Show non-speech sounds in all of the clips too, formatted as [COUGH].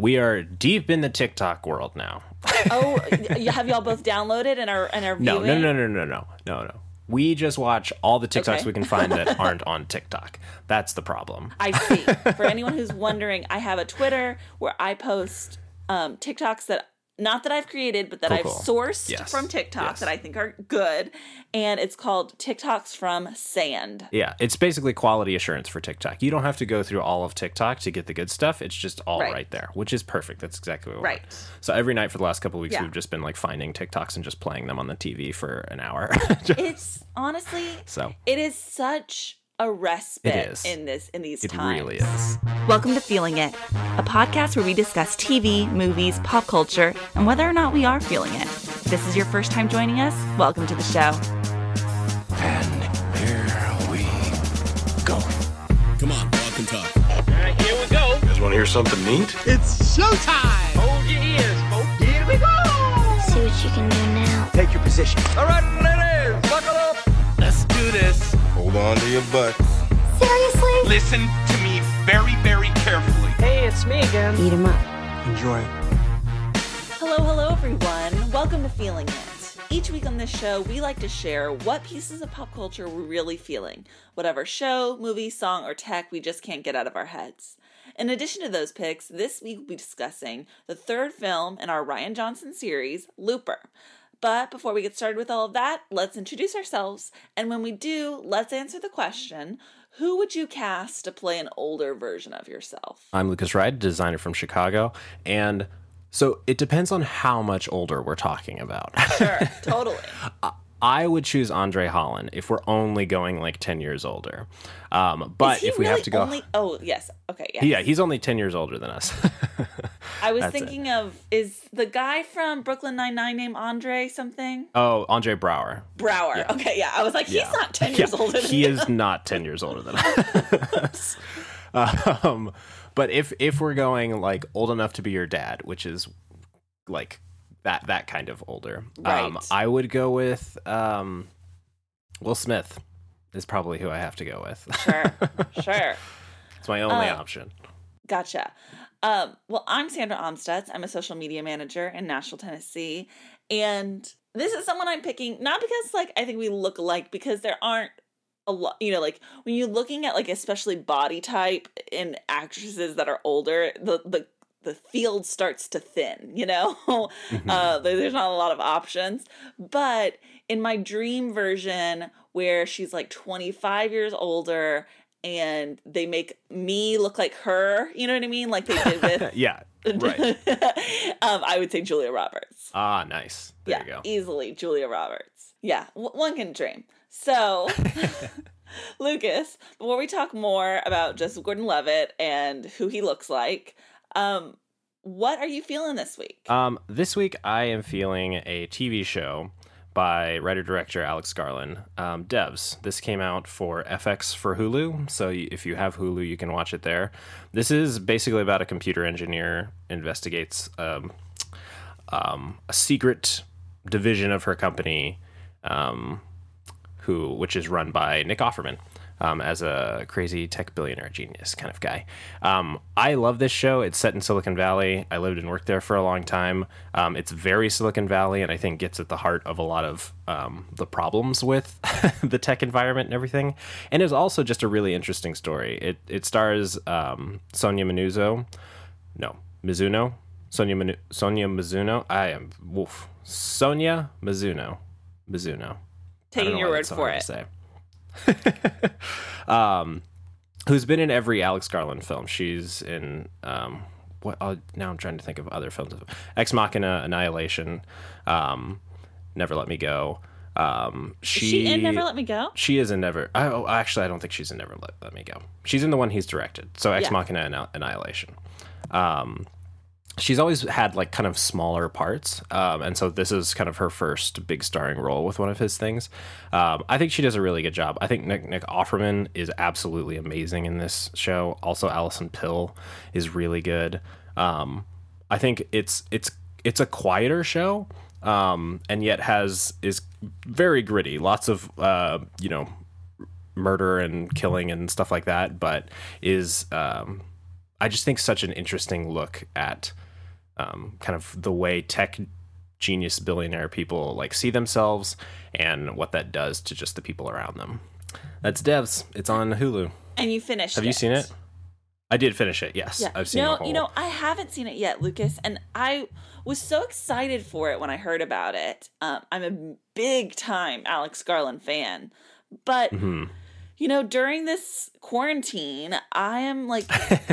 We are deep in the TikTok world now. [LAUGHS] Oh, have y'all both downloaded and are and are No, viewing? no, no, no, no, no, no, no. We just watch all the TikToks Okay. we can find that [LAUGHS] aren't on TikTok. That's the problem. I see. For [LAUGHS] anyone who's wondering, I have a Twitter where I post um, TikToks that not that I've created, but that Cool, I've cool. sourced Yes. from TikTok Yes. that I think are good, and it's called TikToks from Sand. Yeah, it's basically quality assurance for TikTok. You don't have to go through all of TikTok to get the good stuff. It's just all right, Right. there, which is perfect. That's exactly what we Right. want. So every night for the last couple of weeks, Yeah. we've just been like finding TikToks and just playing them on the TV for an hour. [LAUGHS] It's honestly, so it is such a respite It is. in this in these it times. really is. Welcome to Feeling It, a podcast where we discuss TV, movies, pop culture, and whether or not we are feeling it. If this is your first time joining us, welcome to the show. And here we go. Come on, walk and talk. Alright, here we go. You guys want to hear something neat? It's showtime. Hold your ears, folks. Here we go. See what you can do now. Take your position. All right, ladies, buckle up. Let's do this. Hold on to your butts. Seriously? Listen to me very, very carefully. Hey, it's me again. Eat 'em up. Enjoy. Hello, hello, everyone. Welcome to Feeling It. Each week on this show, we like to share what pieces of pop culture we're really feeling, whatever show, movie, song, or tech we just can't get out of our heads. In addition to those picks, this week we'll be discussing the third film in our Rian Johnson series, Looper. But before we get started with all of that, let's introduce ourselves. And when we do, let's answer the question who would you cast to play an older version of yourself? I'm Lucas Ride, designer from Chicago, and so it depends on how much older we're talking about. Sure, [LAUGHS] totally. Uh, I would choose Andre Holland if we're only going like 10 years older. Um, but if we really have to go, Only, oh, yes. Okay, yes. yeah, he's only 10 years older than us. [LAUGHS] I was That's it. thinking of is the guy from Brooklyn Nine Nine named Andre something oh, Andre Braugher. Braugher. Okay, yeah. I was like, he's Yeah. not ten Yeah, years older. Than he you. is not 10 years older than us. [LAUGHS] [LAUGHS] um, but if if we're going like old enough to be your dad, which is like that that kind of older, um, I would go with um, Will Smith. Is probably who I have to go with. Sure, [LAUGHS] sure. it's my only Uh, option. Gotcha. Um, well, I'm Sandra Omstutz. I'm a social media manager in Nashville, Tennessee, and this is someone I'm picking not because like I think we look alike, because there aren't a lot. You know, like when you're looking at like especially body type in actresses that are older, the the the field starts to thin. You know, [LAUGHS] uh, there's not a lot of options. But in my dream version, where she's like 25 years older and they make me look like her. You know what I mean? Like they did with. [LAUGHS] yeah, right. [LAUGHS] um, I would say Julia Roberts. Ah, nice. There yeah, you go. easily Julia Roberts. Yeah, w- one can dream. So, Lucas, before we talk more about Joseph Gordon-Levitt and who he looks like, um, what are you feeling this week? Um, this week I am feeling a TV show by writer director Alex Garland. Um, Devs. This came out for FX for Hulu, so if you have Hulu, you can watch it there. This is basically about a computer engineer investigates um, um, a secret division of her company, um, who which is run by Nick Offerman. Um, as a crazy tech billionaire genius kind of guy. Um, I love this show. It's set in Silicon Valley. I lived and worked there for a long time. Um, it's very Silicon Valley, and I think gets at the heart of a lot of um, the problems with [LAUGHS] the tech environment and everything. And it's also just a really interesting story. It it stars um, Sonia Manuzzo, no Mizuno, Sonia Manu- Sonia Mizuno. I am woof. Sonia Mizuno, Mizuno. Taking your word for it. [LAUGHS] um, who's been in every Alex Garland film. She's in um, what? Oh, now I'm trying to think of other films. Of Ex Machina, Annihilation, um, Never Let Me Go. Um, she, Is she in Never Let Me Go? She is in Never. Oh, actually, I don't think she's in Never Let, Let Me Go. She's in the one he's directed. So Ex Yeah. Machina, Anni- Annihilation. Um, she's always had like kind of smaller parts um, and so this is kind of her first big starring role with one of his things. Um, i think she does a really good job. I think nick, nick offerman is absolutely amazing in this show. Also alison pill is really good. Um, i think it's it's it's a quieter show um, and yet has is very gritty. Lots of uh, you know murder and killing and stuff like that but is um, I just think such an interesting look at um, kind of the way tech genius billionaire people like see themselves and what that does to just the people around them. That's Devs. It's on Hulu. And you finished Have you seen it? I did finish it. Yes, Yeah. I've seen no, whole. you know, I haven't seen it yet, Lucas, and I was so excited for it when I heard about it. Um, I'm a big time Alex Garland fan, but Mhm. You know, during this quarantine, I am like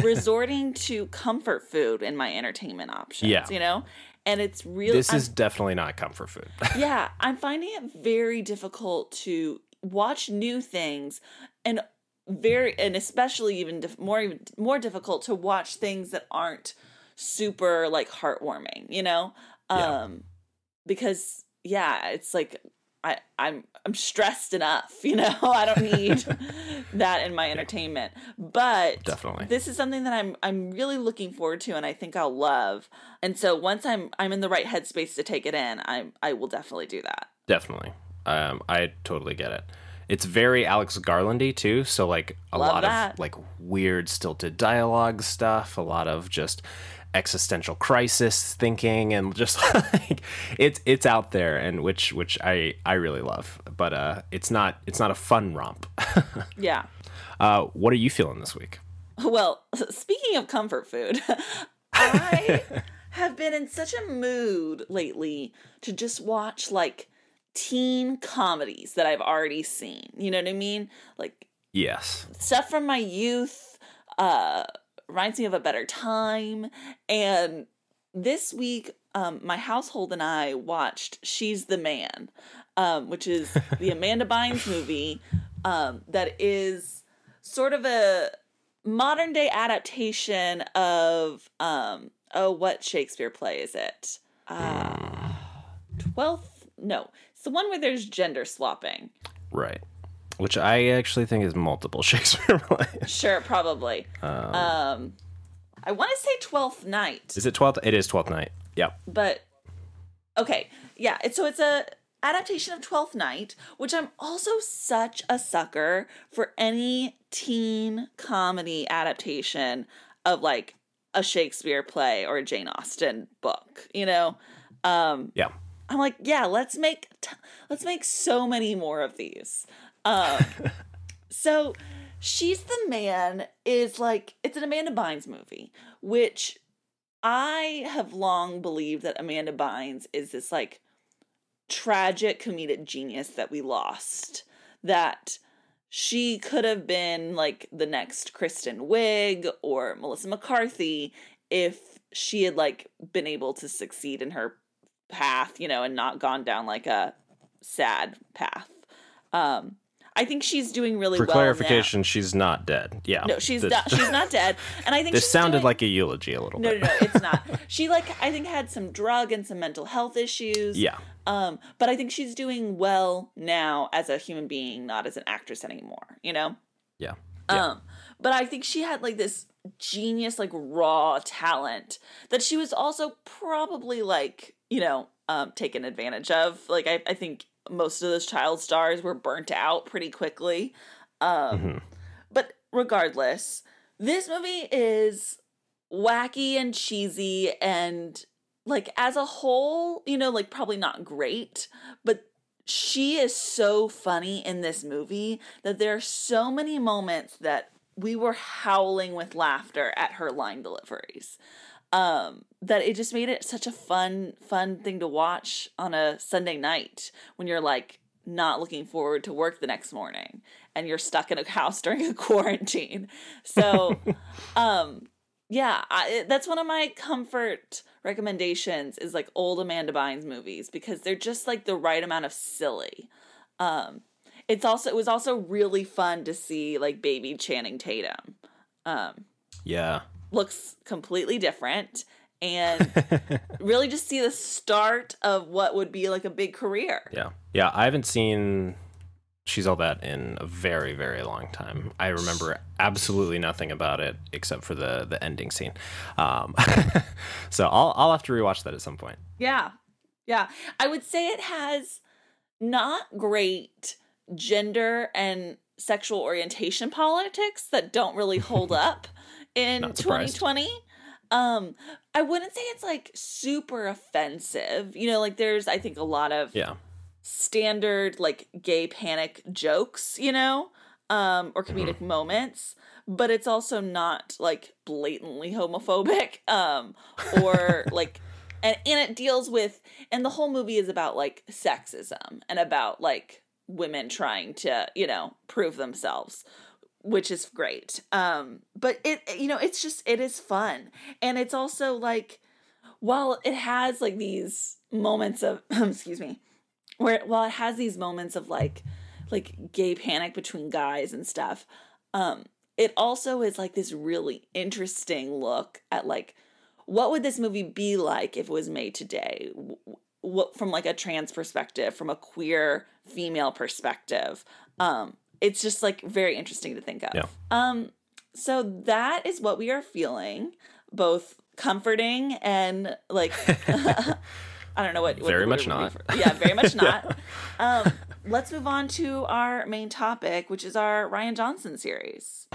resorting [LAUGHS] to comfort food in my entertainment options. Yeah. You know, and it's really this I'm- is definitely not comfort food. [LAUGHS] yeah, I'm finding it very difficult to watch new things and very and especially even dif- more even more difficult to watch things that aren't super like heartwarming, you know? Yeah. Um because yeah, it's like I I'm I'm stressed enough, [LAUGHS] you know? I don't need [LAUGHS] that in my entertainment. But Definitely. this is something that I'm I'm really looking forward to and I think I'll love. And so once I'm I'm in the right headspace to take it in, I I will definitely do that. Definitely. Um, I totally get it. It's very Alex Garlandy too, so like a Love lot that. of like weird stilted dialogue stuff, a lot of just existential crisis thinking and just [LAUGHS] like it's it's out there and which which I I really love. But uh it's not it's not a fun romp. [LAUGHS] Yeah. uh what are you feeling this week? Well, [LAUGHS] speaking of comfort food, I have been in such a mood lately to just watch like teen comedies that I've already seen. You know what I mean? Like Yes. stuff from my youth uh reminds me of a better time and this week um my household and I watched She's the Man um which is [LAUGHS] the Amanda Bynes movie um that is sort of a modern day adaptation of um oh what Shakespeare play is it? Uh [SIGHS] 12th no, it's the one where there's gender swapping. Right. Which I actually think is multiple [LAUGHS] Shakespeare plays. Sure, probably. Um, I want to say Twelfth Night, Is it 12th? It is 12th night. Yep. but okay, yeah. It's, so it's a adaptation of Twelfth Night, which I'm also such a sucker for any teen comedy adaptation of like a Shakespeare play or a Jane Austen book. You know, um, Yeah. I'm like, yeah, let's make t- let's make so many more of these. Um, so she's the man is like it's an Amanda Bynes movie, which I have long believed that Amanda Bynes is this like tragic comedic genius that we lost. That she could have been like the next Kristen Wiig or Melissa McCarthy if she had like been able to succeed in her path, you know, and not gone down like a sad path. Um I think she's doing really For well. For clarification, she's not dead. Yeah. No, she's This- not she's not dead. And I think This sounded doing- like a eulogy a little No, bit. no, no, it's [LAUGHS] not. She like I think had some drug and some mental health issues. Yeah. Um, but I think she's doing well now as a human being, not as an actress anymore, you know? Yeah. Yeah. Um, but I think she had like this genius, like raw talent that she was also probably like, you know, um, taken advantage of. Like I, I think most of those child stars were burnt out pretty quickly. Um, Mhm. but regardless, this movie is wacky and cheesy and like as a whole, you know, like probably not great, but she is so funny in this movie that there are so many moments that we were howling with laughter at her line deliveries. Um, that it just made it such a fun, fun thing to watch on a Sunday night when you're like not looking forward to work the next morning and you're stuck in a house [LAUGHS] during a quarantine. So, [LAUGHS] um, yeah, I, that's one of my comfort recommendations is like old Amanda Bynes movies because they're just like the right amount of silly. Um, it's also it was also really fun to see like baby Channing Tatum. Um, Yeah. Looks completely different and [LAUGHS] really just see the start of what would be like a big career. Yeah. Yeah. I haven't seen She's All That in a very, very long time. I remember absolutely nothing about it except for the the ending scene. Um, [LAUGHS] so I'll I'll have to rewatch that at some point. Yeah. Yeah. I would say it has not great gender and sexual orientation politics that don't really hold [LAUGHS] up in 2020. Um, I wouldn't say it's like super offensive. You know, like there's I think a lot of Yeah. standard like gay panic jokes, you know, um, or comedic moments, but it's also not like blatantly homophobic, [LAUGHS] um, or like, and and it deals with, and the whole movie is about like sexism and about like women trying to, you know, prove themselves. Which is great. Um, but it, you know, it's just, it is fun. And it's also like, while it has like these moments of, [LAUGHS] excuse me, where while it has these moments of like like gay panic between guys and stuff um it also is like this really interesting look at like what would this movie be like if it was made today what from like a trans perspective from a queer female perspective um it's just like very interesting to think of Yeah. um so that is what we are feeling both comforting and like [LAUGHS] I don't know what. what Very much word would be not. for- yeah, very much [LAUGHS] not. um, let's move on to our main topic, which is our Rian Johnson series.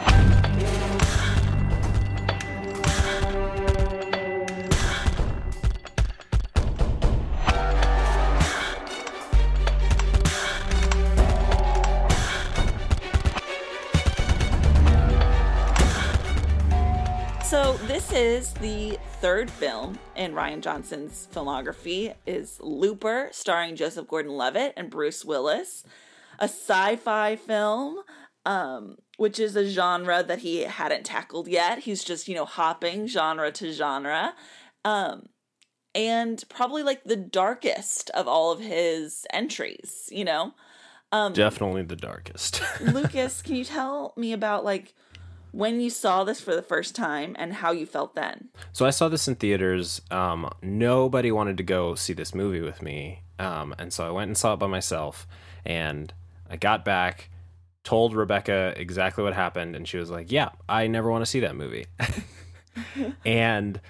So this is the third film in Rian Johnson's filmography is Looper starring Joseph Gordon-Levitt and Bruce Willis, a sci-fi film um which is a genre that he hadn't tackled yet. He's just, you know, hopping genre to genre. Um and probably like the darkest of all of his entries, you know. Definitely the darkest. [LAUGHS] Lucas, can you tell me about like when you saw this for the first time and how you felt then? So I saw this in theaters. Um, nobody wanted to go see this movie with me, um, and so I went and saw it by myself. And I got back, told Rebecca exactly what happened, and she was like, "Yeah, I never want to see that movie." [LAUGHS] and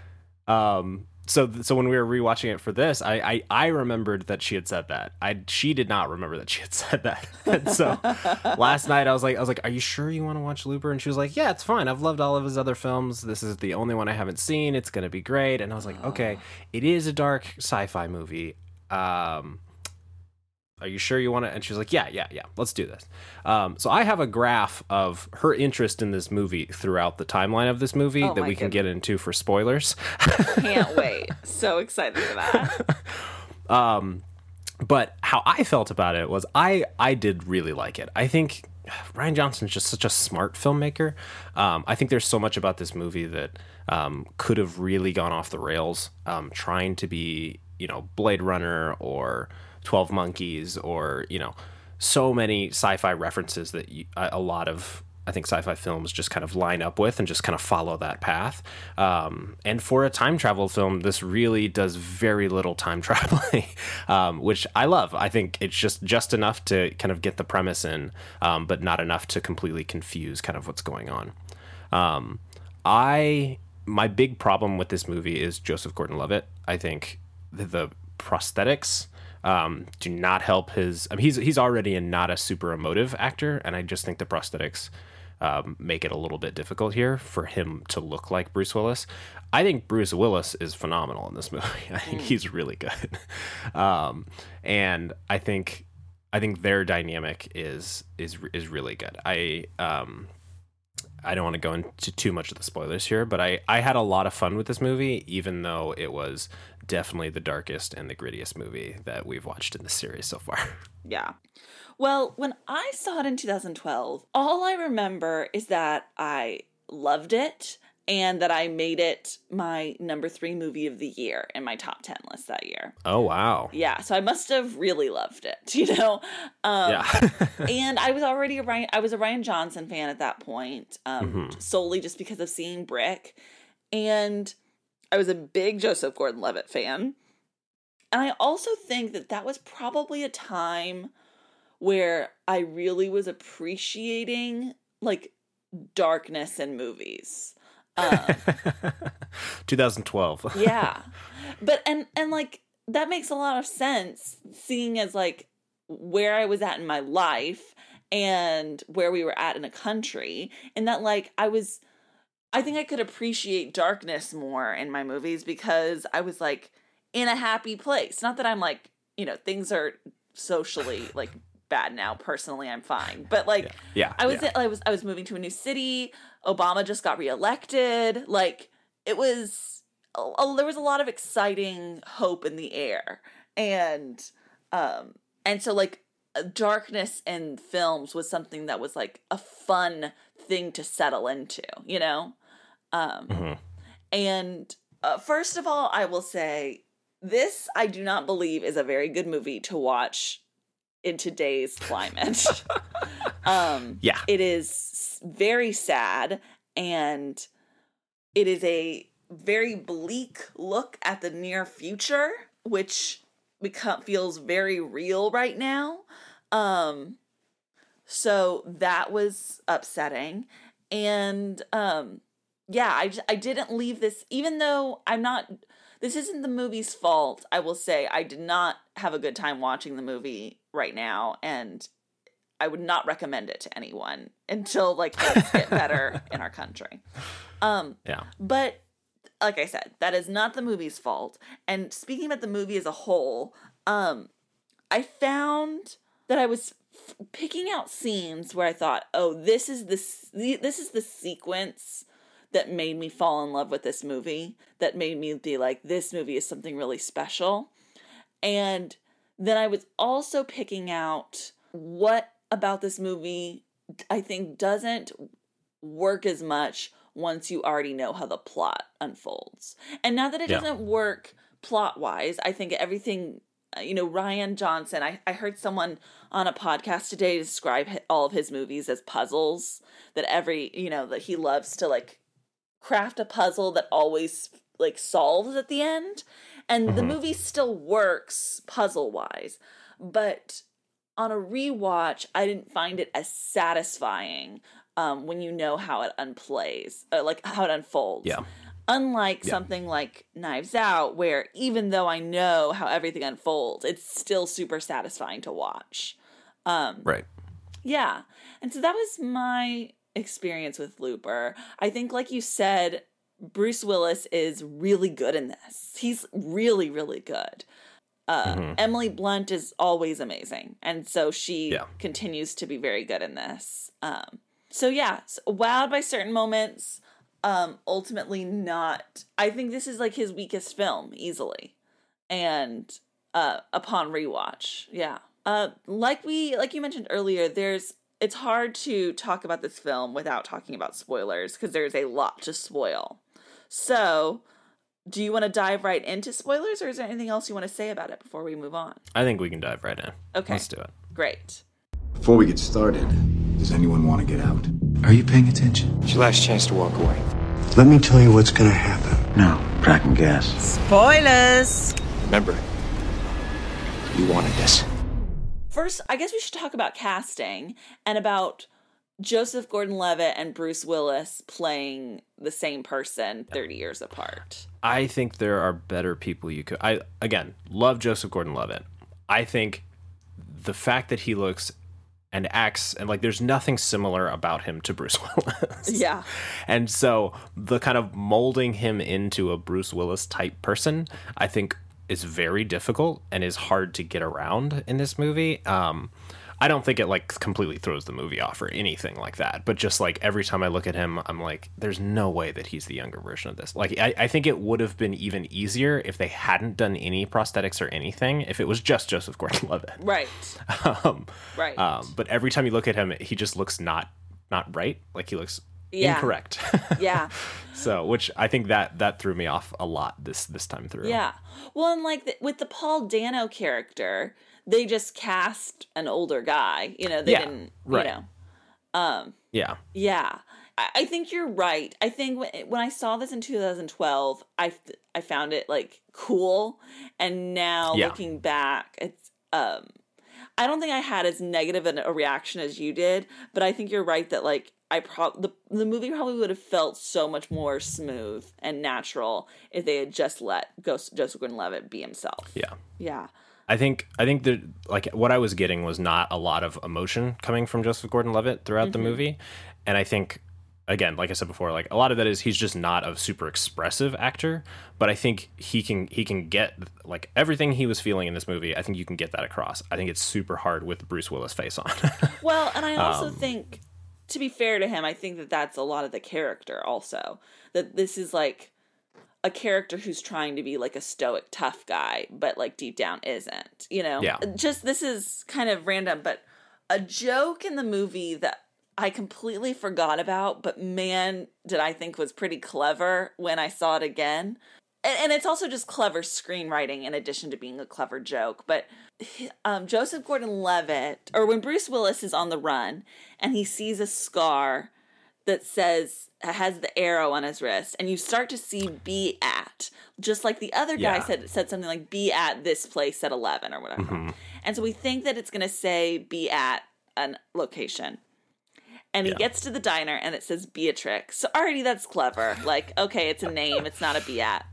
um, so so when we were rewatching it for this, I, I I remembered that she had said that. I she did not remember that she had [LAUGHS] said that. and so last night I was like I was like, "Are you sure you want to watch Looper?" And she was like, "Yeah, it's fine. I've loved all of his other films. This is the only one I haven't seen. It's gonna be great." And I was like, "Okay, it is a dark sci-fi movie. Um, are you sure you want to? And she was like, yeah, yeah, yeah, let's do this. Um, so I have a graph of her interest in this movie throughout the timeline of this movie Oh that we can get into for spoilers. Can't [LAUGHS] wait. So excited for that. [LAUGHS] um, but how I felt about it was I I did really like it. I think Rian Johnson is just such a smart filmmaker. Um, I think there's so much about this movie that um, could have really gone off the rails, um, trying to be you know Blade Runner or Twelve Monkeys or you know so many sci-fi references that you, a a lot of I think sci-fi films just kind of line up with and just kind of follow that path. Um, and for a time travel film, this really does very little time [LAUGHS] traveling, um, which I love. I think it's just just enough to kind of get the premise in, um, but not enough to completely confuse kind of what's going on. Um, I my big problem with this movie is Joseph Gordon-Levitt. I think the, the prosthetics um, do not help his. I mean, he's he's already a not a super emotive actor, and I just think the prosthetics um, make it a little bit difficult here for him to look like Bruce Willis. I think Bruce Willis is phenomenal in this [LAUGHS] movie. I think he's really good, [LAUGHS] um, and I think I think their dynamic is is is really good. I um, I don't want to go into too much of the spoilers here, but I, I had a lot of fun with this movie, even though it was definitely the darkest and the grittiest movie that we've watched in the series so far. [LAUGHS] Yeah. Well, when I saw it in 2012, all I remember is that I loved it and that I made it my number three movie of the year in my top 10 list that year. Oh wow. Yeah, so I must have really loved it, [LAUGHS] you know? Um, Yeah. [LAUGHS] and I was already a Rian, I was a Rian Johnson fan at that point, um, Mhm. solely just because of seeing Brick. And I was a big Joseph Gordon Levitt fan. And I also think that that was probably a time where I really was appreciating like darkness in movies. [LAUGHS] Um, 2012. [LAUGHS] yeah but and and like that makes a lot of sense seeing as like where i was at in my life and where we were at in a country and that like i was I think I could appreciate darkness more in my movies because I was like in a happy place. Not that I'm like, you know, things are socially [LAUGHS] like bad now. Personally, I'm fine. But like Yeah, I was yeah. I was I was moving to a new city. Obama just got reelected. Like it was a, a- there was a lot of exciting hope in the air. And um and so like darkness in films was something that was like a fun thing to settle into, you know? Um Mhm. and uh, first of all, I will say this I do not believe is a very good movie to watch in today's climate. [LAUGHS] um Yeah. it is very sad and it is a very bleak look at the near future which become feels very real right now um so that was upsetting and um yeah I just, I didn't leave this even though i'm not this isn't the movie's fault i will say i did not have a good time watching the movie right now and i would not recommend it to anyone until like things get better in our country um Yeah. but like I said, that is not the movie's fault. And speaking about the movie as a whole, um, I found that I was f- picking out scenes where I thought, "Oh, this is the this is the sequence that made me fall in love with this movie. That made me be like, this movie is something really special." And then I was also picking out what about this movie I think doesn't work as much once you already know how the plot unfolds. And now that it Yeah. doesn't work plot wise, I think everything, uh, you know, Rian Johnson, I, I heard someone on a podcast today describe all of his movies as puzzles, that every, you know, that he loves to like craft a puzzle that always like solves at the end. And the movie still works puzzle wise, but on a rewatch, I didn't find it as satisfying um, when you know how it unplays, uh, like how it unfolds. Yeah. Unlike Yeah. something like Knives Out, where even though I know how everything unfolds, it's still super satisfying to watch. Um, Right. Yeah. And so that was my experience with Looper. I think, like you said, Bruce Willis is really good in this. He's really, really good. Uh, Emily Blunt is always amazing. And so she Yeah. continues to be very good in this. Um, so, yeah, s wowed by certain moments. Um, ultimately, not. I think this is like his weakest film easily. And uh, upon rewatch, yeah. Uh, like we, like you mentioned earlier, there's it's hard to talk about this film without talking about spoilers because there's a lot to spoil. So, do you want to dive right into spoilers, or is there anything else you want to say about it before we move on? I think we can dive right in. Okay. Let's do it. Great. Before we get started, does anyone want to get out? Are you paying attention? It's your last chance to walk away. Let me tell you what's gonna happen. No, tracking gas. Spoilers! Remember, you wanted this. First, I guess we should talk about casting and about Joseph Gordon-Levitt and Bruce Willis playing the same person 30 years apart. I think there are better people you could. I again love Joseph Gordon-Levitt. I think the fact that he looks and acts and like there's nothing similar about him to Bruce [LAUGHS] Willis. Yeah. And so the kind of molding him into a Bruce Willis type person, I think is very difficult and is hard to get around in this movie. Um I don't think it like completely throws the movie off or anything like that. But just like every time I look at him, I'm like, there's no way that he's the younger version of this. Like, I, I think it would have been even easier if they hadn't done any prosthetics or anything, if it was just Joseph [LAUGHS] Gordon Levitt. Right. [LAUGHS] um, Right. um, but every time you look at him, he just looks not not right. Like he looks Yeah. incorrect. [LAUGHS] yeah. so, which I think that that threw me off a lot this this time through. Yeah. Well, and like the, with the Paul Dano character, they just cast an older guy. You know, they Yeah, didn't, right. you know. Um, Yeah. yeah. I, I think you're right. I think when, when I saw this in 2012, I, I found it like cool. And now Yeah. looking back, it's, um, I don't think I had as negative an- a reaction as you did, but I think you're right that like I prob the the movie probably would have felt so much more smooth and natural if they had just let Ghost Joseph Gordon-Levitt be himself. Yeah. Yeah. I think I think that like what I was getting was not a lot of emotion coming from Joseph Gordon-Levitt throughout the movie, and I think again, like I said before, like a lot of that is he's just not a super expressive actor, but I think he can he can get like everything he was feeling in this movie. I think you can get that across. I think it's super hard with Bruce Willis face on. [LAUGHS] Well, and I also Um, think, to be fair to him, I think that that's a lot of the character. Also, that this is like a character who's trying to be like a stoic, tough guy, but like deep down isn't. You know, Yeah. Just this is kind of random, but a joke in the movie that I completely forgot about, but man, did I think was pretty clever when I saw it again. And, it's also just clever screenwriting in addition to being a clever joke. But um, Joseph Gordon Levitt, or when Bruce Willis is on the run and he sees a scar that says, has the arrow on his wrist, and you start to see be at, just like the other guy Yeah. said, said something like be at this place at 11 or whatever. Mm-hmm. And so we think that it's going to say be at a location. And he Yeah. gets to the diner and it says Beatrix. So already that's clever. Like, okay, it's a name, it's not a be at.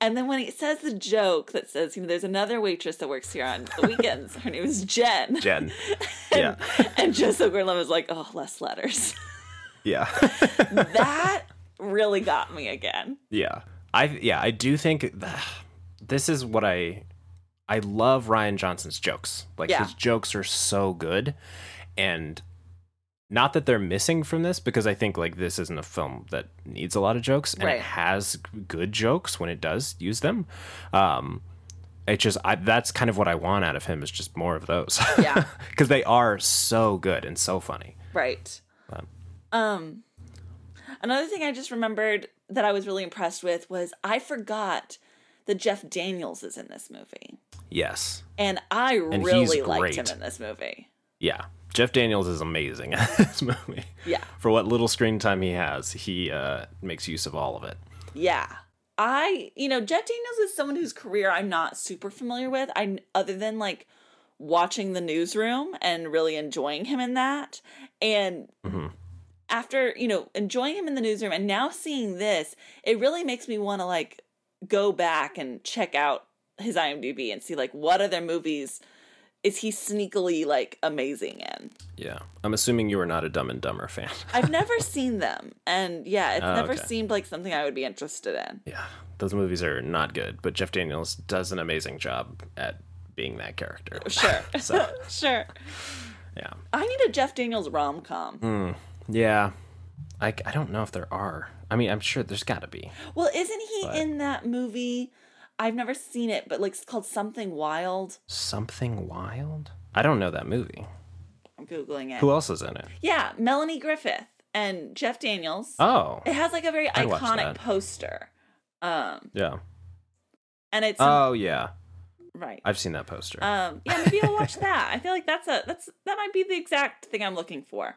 And then when he says the joke that says, you know, there's another waitress that works here on the weekends. Her name is Jen. Jen. [LAUGHS] Yeah. And Joseph Gordon was like, oh, less letters. [LAUGHS] Yeah. [LAUGHS] that really got me again. Yeah. I yeah, I do think th- [SIGHS] this is what I I love Rian Johnson's jokes. Like Yeah. his jokes are so good and not that they're missing from this because I think like this isn't a film that needs a lot of jokes and Right. it has good jokes when it does use them. Um it just I, that's kind of what I want out of him is just more of those. [LAUGHS] Yeah. Cuz they are so good and so funny. Right. Um, Um another thing I just remembered that I was really impressed with was I forgot that Jeff Daniels is in this movie. Yes. And I he's really liked him in this movie. Yeah. Jeff Daniels is amazing in [LAUGHS] this movie. Yeah. For what little screen time he has, he uh, makes use of all of it. Yeah. I, you know, Jeff Daniels is someone whose career I'm not super familiar with. I other than like watching the newsroom and really enjoying him in that. And Mm-hmm. after, you know, enjoying him in the newsroom and now seeing this, it really makes me want to like go back and check out his IMDb and see like what other movies is he sneakily like amazing in. Yeah. I'm assuming you are not a Dumb and Dumber fan. [LAUGHS] I've never seen them. And yeah, it's Oh, never okay. seemed like something I would be interested in. yeah. Those movies are not good, but Jeff Daniels does an amazing job at being that character. [LAUGHS] Sure. [LAUGHS] so, sure. yeah. I need a Jeff Daniels rom com. Hmm. Yeah. I, I don't know if there are. I mean, I'm sure there's got to be. Well, isn't he But- in that movie? I've never seen it, but like it's called Something Wild. Something Wild? I don't know that movie. I'm googling it. Who else is in it? Yeah, Melanie Griffith and Jeff Daniels. Oh. It has like a very I'd iconic poster. Um, Yeah. and it's Oh, yeah. right. I've seen that poster. Um, yeah, maybe I'll watch that. I feel like that's a that's that might be the exact thing I'm looking for.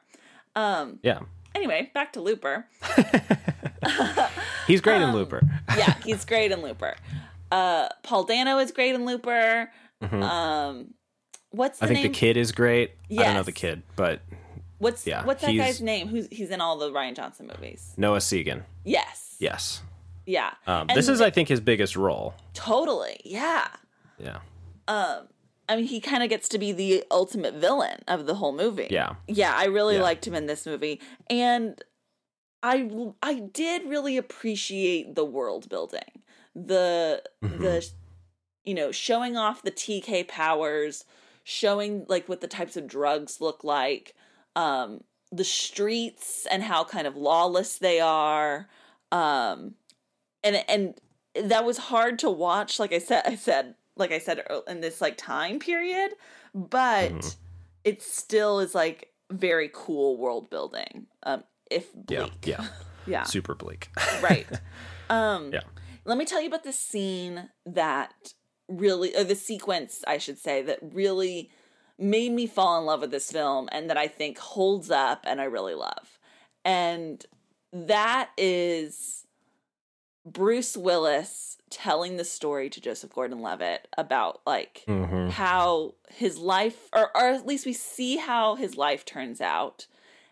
Um, yeah. anyway, back to Looper. [LAUGHS] He's great Um, in Looper. yeah, he's great in Looper. Uh, Paul Dano is great in Looper. Um, what's the Mm-hmm. I think name? the kid is great. I don't know the kid, but What's yeah, what's that guy's name? Who's he's in all the Rian Johnson movies? Noah Segan. Yes. Yes. Yeah. Um, this is, I think, his biggest role. totally. Yeah. Yeah. Um, I mean, he kind of gets to be the ultimate villain of the whole movie. Yeah. Yeah, I really Yeah. liked him in this movie, and I I did really appreciate the world building, the Mm-hmm. the you know showing off the TK powers, showing like what the types of drugs look like, um, the streets and how kind of lawless they are, um, and and that was hard to watch. Like I said, I said like I said in this like time period, but Mhm. it still is like very cool world building. Um, if Yeah. bleak. Yeah. [LAUGHS] yeah, Super bleak. right. [LAUGHS] Um, Yeah. Let me tell you about the scene that really, or the sequence, I should say, that really made me fall in love with this film and that I think holds up and I really love. And that is Bruce Willis telling the story to Joseph Gordon Levitt about like hmm how his life or, or at least we see how his life turns out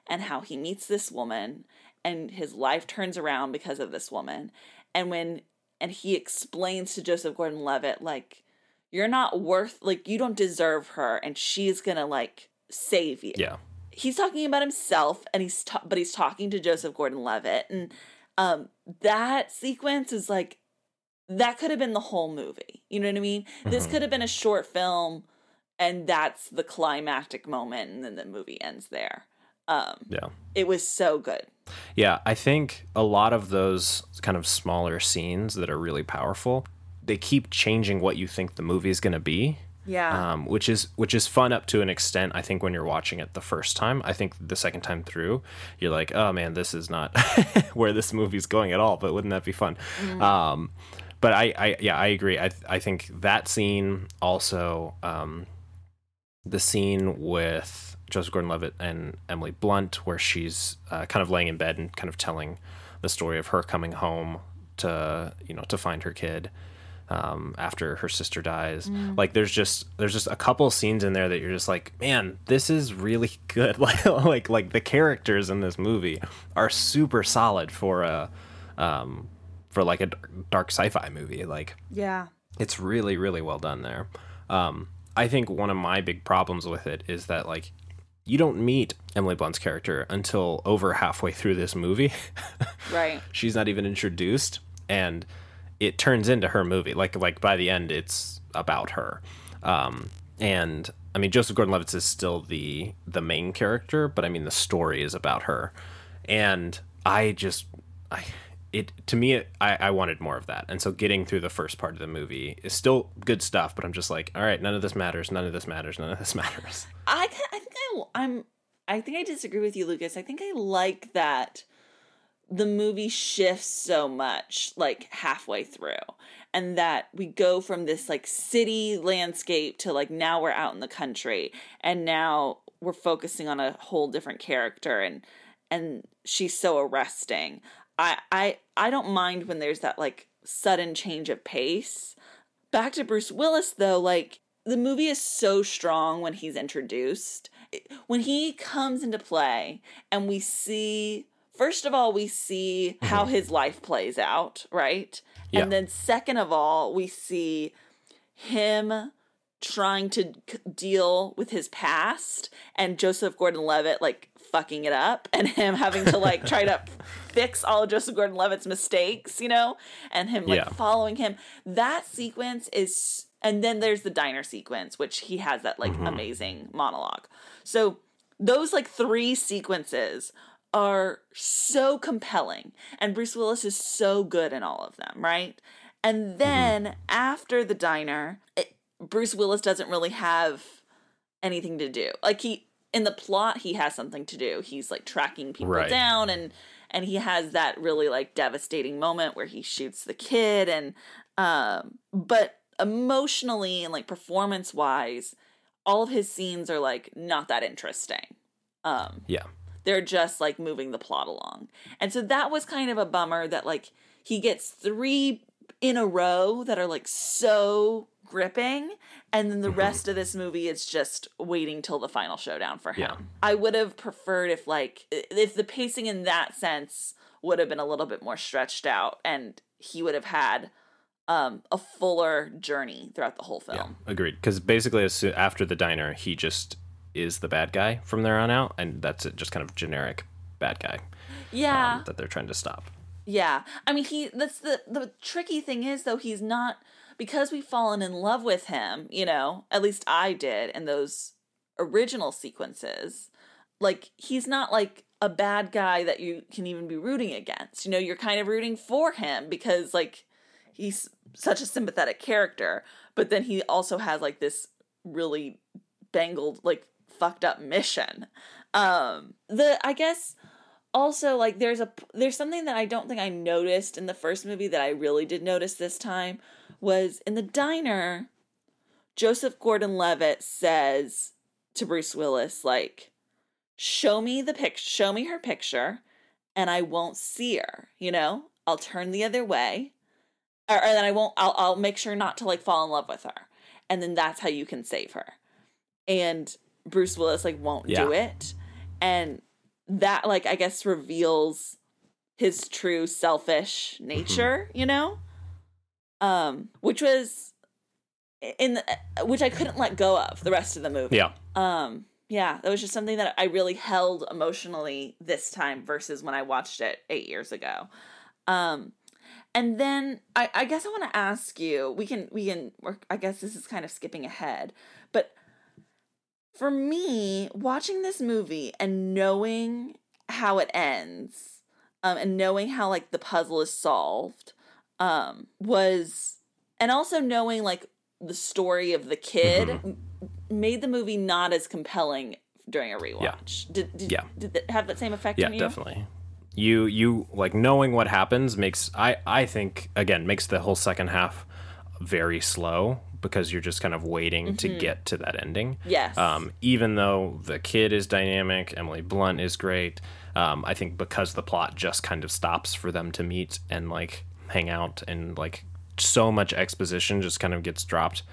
and how he meets this woman and his life turns around because of this woman and when and he explains to Joseph Gordon-Levitt like you're not worth like you don't deserve her and she's to like save you. Yeah. he's talking about himself and he's ta- but he's talking to Joseph Gordon-Levitt and um that sequence is like that could have been the whole movie. You know what I mean? This Mhm. could have been a short film and that's the climactic moment and then the movie ends there. Um Yeah. it was so good. Yeah, I think a lot of those kind of smaller scenes that are really powerful, they keep changing what you think the movie is going to be. Yeah. Um, which is which is fun up to an extent. I think when you're watching it the first time, I think the second time through, you're like, oh man, this is not [LAUGHS] where this movie's going at all. But wouldn't that be fun? Um, but I, I, yeah, I agree. I, I think that scene also, um, the scene with Joseph Gordon-Levitt and Emily Blunt, where she's uh, kind of laying in bed and kind of telling the story of her coming home to, you know, to find her kid um, after her sister dies. Like, there's just there's just a couple scenes in there that you're just like, man, this is really [LAUGHS] good. [LAUGHS] Like, like, like the characters in this movie are super solid for a, um, for like a dark sci-fi movie. Like, yeah. it's really really well done there um i think one of my big problems with it is that like you don't meet emily blunt's character until over halfway through this movie. [LAUGHS] Right. she's not even introduced and it turns into her movie. Like like by the end it's about her. Um and i mean joseph gordon-levitt is still the the main character but i mean the story is about her. And i just i it to me it, I, I wanted more of that. And so getting through the first part of the movie is still good stuff but i'm just like all right none of this matters. None of this matters. None of this [LAUGHS] matters. I I'm I think I disagree with you, Lucas. I think I like that the movie shifts so much like halfway through and that we go from this like city landscape to like now we're out in the country and now we're focusing on a whole different character and and she's so arresting. I I I don't mind when there's that like sudden change of pace. Back to Bruce Willis though, like the movie is so strong when he's introduced. When he comes into play and we see first of all we see mm-hmm. how his life plays out, right? Yeah. And then second of all, we see him trying to deal with his past and Joseph Gordon-Levitt like fucking it up and him having to like try to [LAUGHS] fix all of Joseph Gordon-Levitt's mistakes, you know, and him like Yeah. following him. That sequence is and then there's the diner sequence which he has that like amazing monologue. So those like three sequences are so compelling and Bruce Willis is so good in all of them, right? And then after the diner, it, Bruce Willis doesn't really have anything to do. Like he in the plot he has something to do. He's like tracking people Right. down and and he has that really like devastating moment where he shoots the kid and um but emotionally and like performance wise all of his scenes are like not that interesting. Um yeah they're just like moving the plot along. And so that was kind of a bummer that like he gets three in a row that are like so gripping and then the Mm-hmm. rest of this movie is just waiting till the final showdown for him. Yeah. I would have preferred if like if the pacing in that sense would have been a little bit more stretched out and he would have had um a fuller journey throughout the whole film. Yeah, agreed. Because basically, as soo- after the diner, he just is the bad guy from there on out, and that's it, just kind of generic bad guy Yeah. um, that they're trying to stop. Yeah. I mean he that's the the tricky thing is though he's not because we've fallen in love with him, you know, at least I did in those original sequences. Like he's not like a bad guy that you can even be rooting against. You know, you're kind of rooting for him because like he's such a sympathetic character, but then he also has like this really bangled like fucked up mission. Um the I guess also like there's a there's something that I don't think I noticed in the first movie that I really did notice this time was in the diner Joseph Gordon-Levitt says to Bruce Willis like show me the pic show me her picture and I won't see her, you know? I'll turn the other way. Or, or then I won't I'll I'll make sure not to like fall in love with her. And then that's how you can save her. And Bruce Willis like won't do it. And that like I guess reveals his true selfish nature, you know? Um which was in the, which I couldn't let go of the rest of the movie. Yeah, Um yeah, that was just something that I really held emotionally this time versus when I watched it eight years ago. Um, and then I, I guess I want to ask you. We can we can. I guess this is kind of skipping ahead, but for me, watching this movie and knowing how it ends, um, and knowing how like the puzzle is solved, um, was, and also knowing like the story of the kid Mm-hmm. made the movie not as compelling during a rewatch. Did, did Yeah. did that have that same effect Yeah, on you? definitely. You you like knowing what happens makes I I think again makes the whole second half very slow because you're just kind of waiting to get to that ending. Yes. Um, even though the kid is dynamic, Emily Blunt is great. Um, I think because the plot just kind of stops for them to meet and like hang out and like so much exposition just kind of gets dropped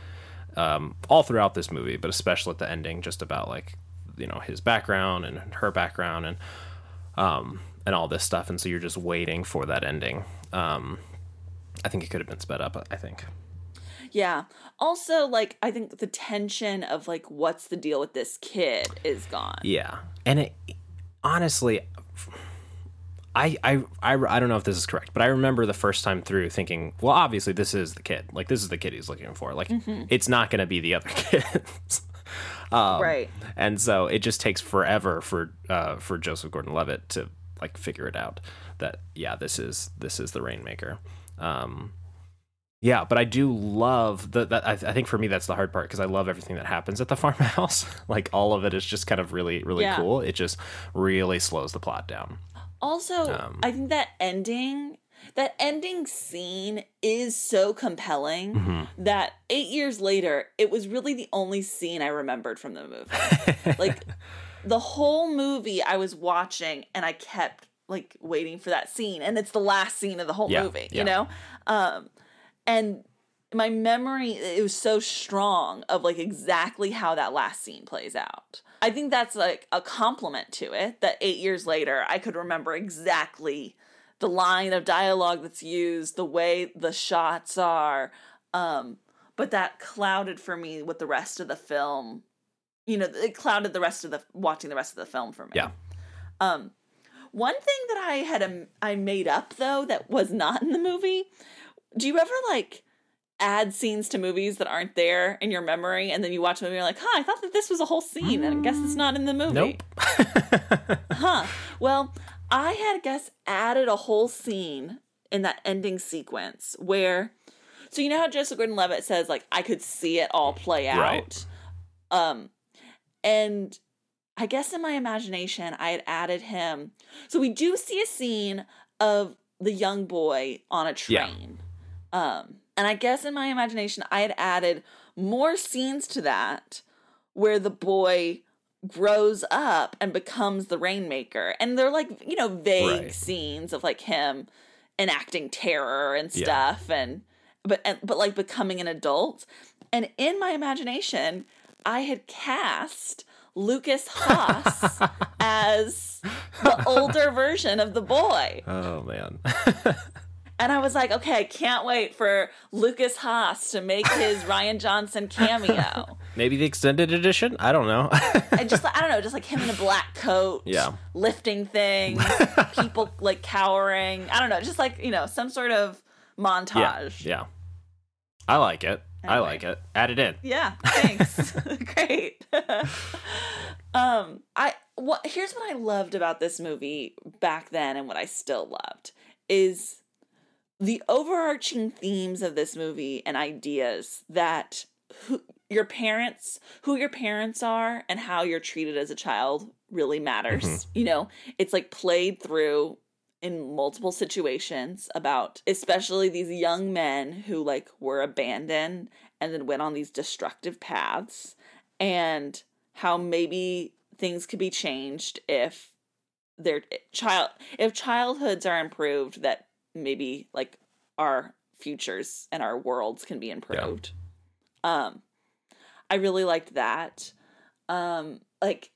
um, all throughout this movie, but especially at the ending, just about like you know his background and her background and um, and all this stuff, and so you're just waiting for that ending. Um, I think it could have been sped up. I think. Yeah. Also, like I think the tension of like what's the deal with this kid is gone. Yeah, and it honestly, I, I I I don't know if this is correct, but I remember the first time through thinking, well, obviously this is the kid. Like this is the kid he's looking for. Like it's not going to be the other [LAUGHS] kids. um, Right. And so it just takes forever for uh, for Joseph Gordon-Levitt to like figure it out that yeah, this is this is the Rainmaker. Um, yeah, but I do love the, that. I, I think for me that's the hard part because I love everything that happens at the [LAUGHS] farmhouse. [LAUGHS] like all of it is just kind of really really Yeah. cool. It just really slows the plot down. Also, Um, I think that ending that ending scene is so compelling Mm-hmm. that 8 years later it was really the only scene I remembered from the movie. [LAUGHS] like the whole movie I was watching and I kept like waiting for that scene and it's the last scene of the whole Yeah, movie, yeah. you know? Um and my memory it was so strong of like exactly how that last scene plays out. I think that's like a compliment to it that 8 years later I could remember exactly the line of dialogue that's used, the way the shots are um but that clouded for me with the rest of the film. You know, it clouded the rest of the watching the rest of the film for me. Yeah. Um, one thing that I had um, I made up though that was not in the movie. Do you ever like add scenes to movies that aren't there in your memory, and then you watch the movie and you're like, "Huh, I thought that this was a whole scene, and I guess it's not in the movie." Nope. [LAUGHS] huh. Well, I had, I guess, added a whole scene in that ending sequence where, so you know how Joseph Gordon-Levitt says, like, I could see it all play out. Right. Um, and I guess in my imagination, I had added him. So we do see a scene of the young boy on a Yeah. train. Um, and I guess in my imagination, I had added more scenes to that where the boy grows up and becomes the rainmaker. And they're like, you know, vague Right. scenes of like him enacting terror and Yeah. stuff and but and, but like becoming an adult. And in my imagination, I had cast Lukas Haas [LAUGHS] as the older version of the boy. Oh man. [LAUGHS] And I was like, okay, I can't wait for Lukas Haas to make his [LAUGHS] Rian Johnson cameo. Maybe the extended edition. I don't know. I just, I don't know, just like him in a black coat, Yeah. lifting things, people like cowering. I don't know, just like you know, some sort of yeah. montage. Yeah. I like it. I like it. Add it in. Yeah, thanks. [LAUGHS] [LAUGHS] Great. um, I what here's what I loved about this movie back then and what I still loved is the overarching themes of this movie and ideas that who your parents who your parents are and how you're treated as a child really matters. You know, it's like played through in multiple situations about especially these young men who like were abandoned and then went on these destructive paths and how maybe things could be changed if their child if childhoods are improved that maybe like our futures and our worlds can be improved. Um i really liked that. Um like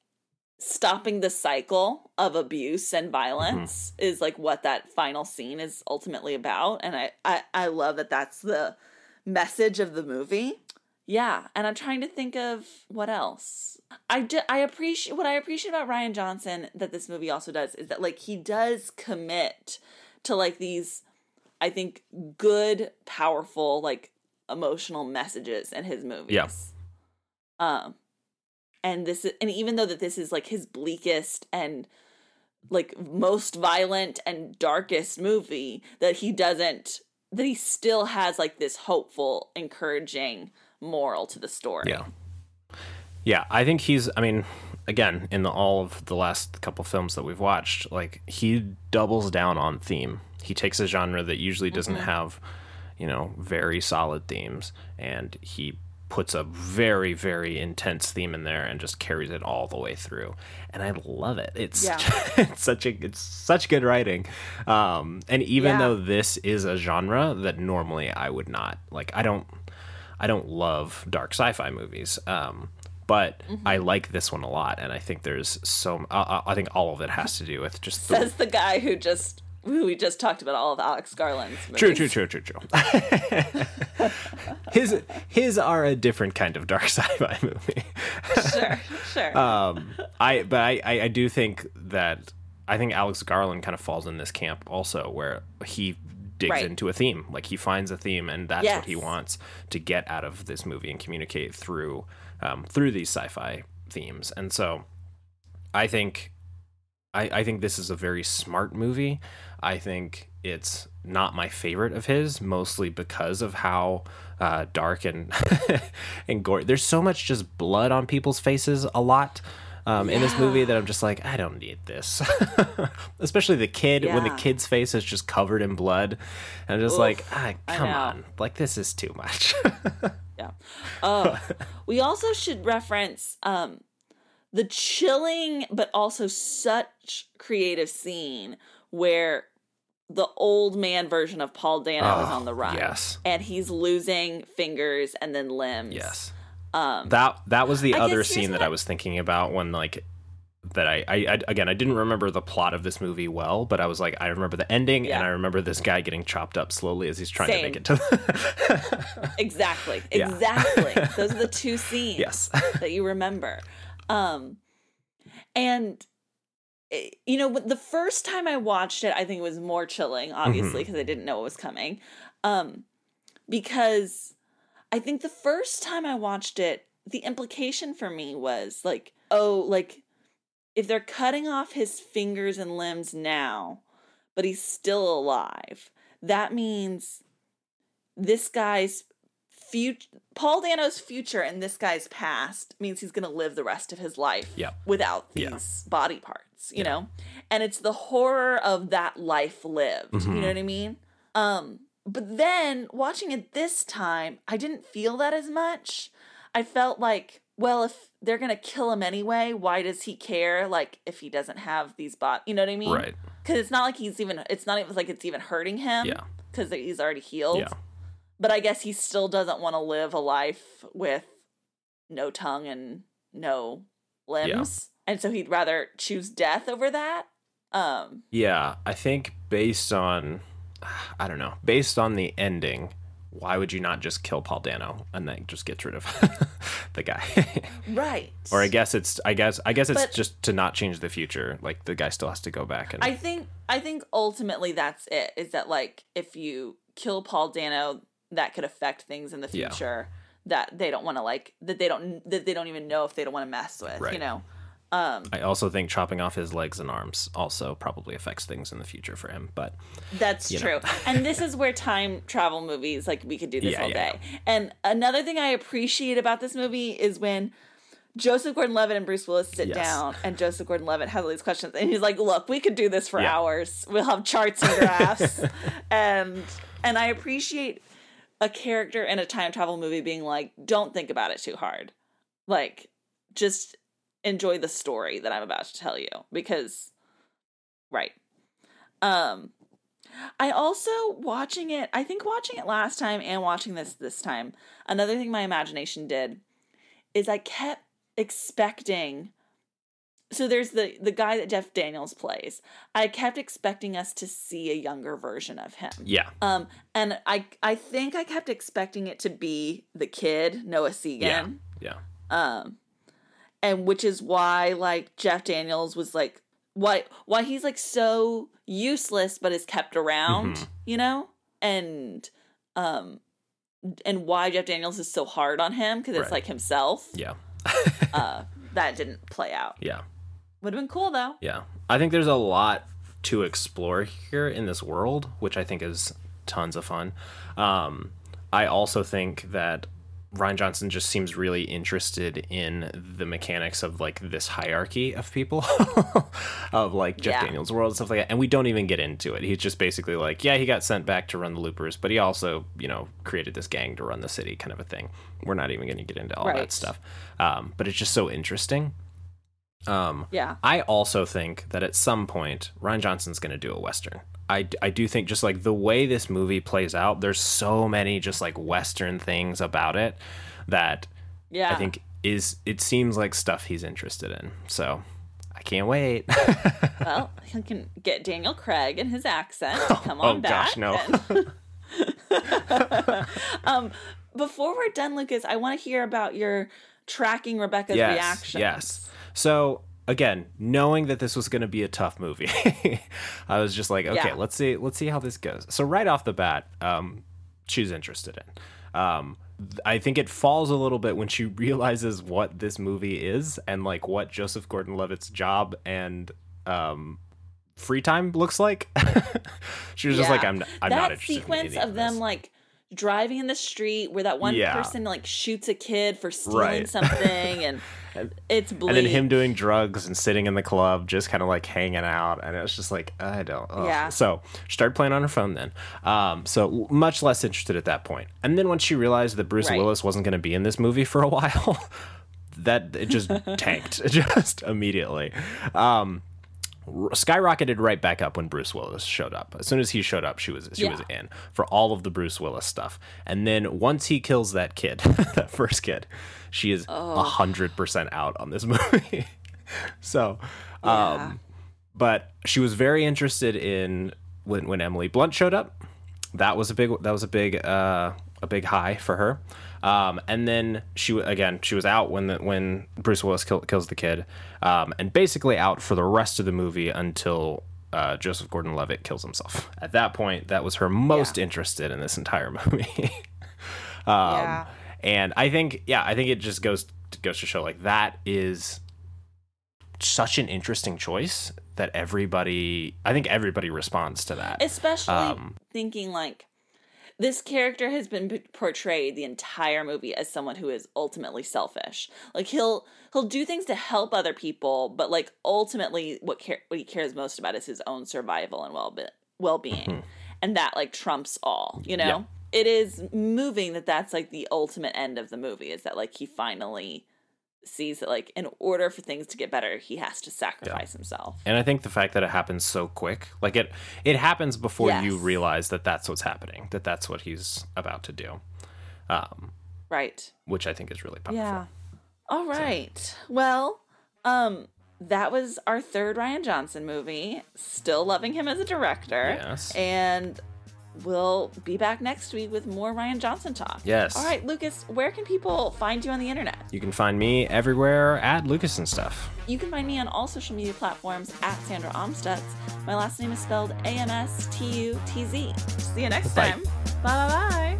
stopping the cycle of abuse and violence is like what that final scene is ultimately about and I, I i love that that's the message of the movie yeah, and I'm trying to think of what else. I do, I appreciate what I appreciate about Rian Johnson that this movie also does is that like he does commit to like these I think good, powerful, like emotional messages in his movies. Yeah. Um and this is, and even though that this is like his bleakest and like most violent and darkest movie that he doesn't that he still has like this hopeful encouraging moral to the story Yeah. Yeah, I think he's I mean, again, in the, all of the last couple films that we've watched, like he doubles down on theme. He takes a genre that usually doesn't mm-hmm. have, you know, very solid themes and he puts a very very intense theme in there and just carries it all the way through and i love it it's, Yeah. [LAUGHS] it's such a it's such good writing um and even Yeah. though this is a genre that normally i would not like i don't I don't love dark sci-fi movies, um, but I Mm-hmm. like this one a lot, and I think there's so. I, I think all of it has to do with just the, says the guy who just [LAUGHS] we just talked about all of alex garland's movies. true, true, true, true, [LAUGHS] true. his his are a different kind of dark [LAUGHS] sci-fi movie. sure sure um, I but I, I I do think that I think Alex Garland kind of falls in this camp also, where he digs Right. into a theme, like he finds a theme, and that's what he wants to get out of this movie and communicate through um, through these sci-fi themes. And so, I think I, I think this is a very smart movie. I think it's not my favorite of his, mostly because of how uh, dark and [LAUGHS] and gory. There's so much just blood on people's faces a lot um, in this movie that I'm just like, I don't need this. [LAUGHS] Especially the kid when the kid's face is just covered in blood, and I'm just like, ah, come on, like this is too much. [LAUGHS] Yeah. Oh, we also should reference um, the chilling but also such creative scene where the old man version of Paul Dano is Oh, on the run. yes. And he's losing fingers and then limbs. yes. Um, that that was the I other scene that I was thinking about when like that I, I, I again I didn't remember the plot of this movie well, but I was like I remember the ending Yeah. and I remember this guy getting chopped up slowly as he's trying Same. to make it to the... exactly. [LAUGHS] Exactly. Those are the two scenes [LAUGHS] yes that you remember. Um, and eh, you know, the first time I watched it, I think it was more chilling, obviously, because I didn't know it was coming. Um, because I think the first time I watched it, the implication for me was like, oh, like if they're cutting off his fingers and limbs now, but he's still alive, that means this guy's future Paul Dano's future and this guy's past means he's going to live the rest of his life without these Yeah. body parts, you know? And it's the horror of that life lived, Mm-hmm. you know what I mean? Um but then watching it this time, I didn't feel that as much. I felt like, well, if they're going to kill him anyway, why does he care like if he doesn't have these bot, you know what I mean? right Cuz it's not like he's even it's not even like it's even hurting him Yeah. cuz he's already healed yeah but I guess he still doesn't want to live a life with no tongue and no limbs. And so he'd rather choose death over that. Um yeah I think based on I don't know based on the ending why would you not just kill Paul Dano and then just get rid of [LAUGHS] the guy right. or I guess it's I guess I guess it's But- just to not change the future like the guy still has to go back and I think I think ultimately that's it. Is that like if you kill Paul Dano, that could affect things in the Yeah. future that they don't want to like that they don't that they don't even know if they don't want to mess with. You know. Um I also think chopping off his legs and arms also probably affects things in the future for him. But That's true. [LAUGHS] and this is where time travel movies, like we could do this Yeah, all yeah, day. And another thing I appreciate about this movie is when Joseph Gordon Levitt and Bruce Willis sit Yes. down and Joseph Gordon Levitt has all these questions and he's like, Look, we could do this for Yeah. hours. We'll have charts and graphs. [LAUGHS] and and I appreciate a character in a time travel movie being like, Don't think about it too hard. Like, just enjoy the story that I'm about to tell you. Because right. Um I also watching it, I think watching it last time and watching this this time, another thing my imagination did is I kept expecting so there's the the guy that Jeff Daniels plays. I kept expecting us to see a younger version of him. Yeah. Um, and I I think I kept expecting it to be the kid Noah Segan. Yeah. Um, and which is why like Jeff Daniels was like why why he's like so useless but is kept around, Mhm. you know, and um, and why Jeff Daniels is so hard on him because it's Right. like himself. Yeah. Uh, that didn't play out. [LAUGHS] Yeah. Would have been cool though. Yeah. I think there's a lot to explore here in this world, which I think is tons of fun. Um, I also think that Rian Johnson just seems really interested in the mechanics of like this hierarchy of people [LAUGHS] of like Jeff Yeah. Daniels' world and stuff like that. And we don't even get into it. He's just basically like, yeah, he got sent back to run the loopers, but he also, you know, created this gang to run the city kind of a thing. We're not even going to get into all Right. that stuff. Um, but it's just so interesting. Um, Yeah. I also think that at some point Rian Johnson's going to do a western. I, I do think just like the way this movie plays out, there's so many just like western things about it that Yeah. I think is it seems like stuff he's interested in. So I can't wait. [LAUGHS] well, he can get Daniel Craig and his accent to [LAUGHS] come on oh back. gosh, no. [LAUGHS] um, before we're done, Lucas, I want to hear about your tracking Rebecca's yes, reaction. yes. So again, knowing that this was going to be a tough movie, [LAUGHS] I was just like, okay, Yeah. let's see, let's see how this goes. So right off the bat, um, she's interested in. Um, I think it falls a little bit when she [LAUGHS] realizes what this movie is and like what Joseph Gordon-Levitt's job and um, free time looks like. [LAUGHS] she was just like, I'm, I'm that not interested. in sequence any of them like driving in the street where that one Yeah. person like shoots a kid for stealing Right. [LAUGHS] something and it's bleak. and then him doing drugs and sitting in the club, just kind of like hanging out, and it was just like I don't. ugh. Yeah. So she started playing on her phone then. Um, so much less interested at that point. And then once she realized that Bruce Right. Willis wasn't going to be in this movie for a [LAUGHS] while, that it just [LAUGHS] tanked just immediately. Um, skyrocketed right back up when Bruce Willis showed up. As soon as he showed up, she was she was in for all of the Bruce Willis stuff. And then once he kills that kid, [LAUGHS] that first kid, she is a hundred percent out on this [LAUGHS] movie. so, um, but she was very interested in when when Emily Blunt showed up. That was a big that was a big uh, a big high for her. Um, and then she again she was out when the, when Bruce Willis kill, kills the kid, um, and basically out for the rest of the movie until uh, Joseph Gordon-Levitt kills himself. [LAUGHS] At that point, that was her most interested in this entire [LAUGHS] movie. [LAUGHS] um, Yeah. And I think yeah, I think it just goes goes to show like that is such an interesting choice that everybody I think everybody responds to that. especially Um, thinking like this character has been portrayed the entire movie as someone who is ultimately selfish. Like he'll he'll do things to help other people, but like ultimately what care- what he cares most about is his own survival and well be- well-being. Hmm. And that like trumps all, you know? Yeah. It is moving that that's like the ultimate end of the movie is that like he finally sees that like in order for things to get better, he has to sacrifice himself. And I think the fact that it happens so quick, like it, it happens before you realize that that's what's happening, that that's what he's about to do, um, Right. which I think is really powerful. Yeah. All right. Well, um, that was our third Rian Johnson movie. Still loving him as a director. Yes. And we'll be back next week with more Rian Johnson talk. Yes. All right, Lucas, where can people find you on the internet? You can find me everywhere at Lucas and stuff. You can find me on all social media platforms at Sandra Amstutz. My last name is spelled A M S T U T Z. See you next Bye. time. Bye bye bye.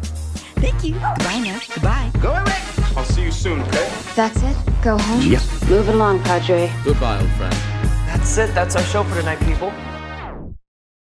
Thank you. Goodbye now. Goodbye. Go away. I'll see you soon, okay? That's it? Go home? Yep. Moving along, Padre. Goodbye, old friend. That's it. That's our show for tonight, people.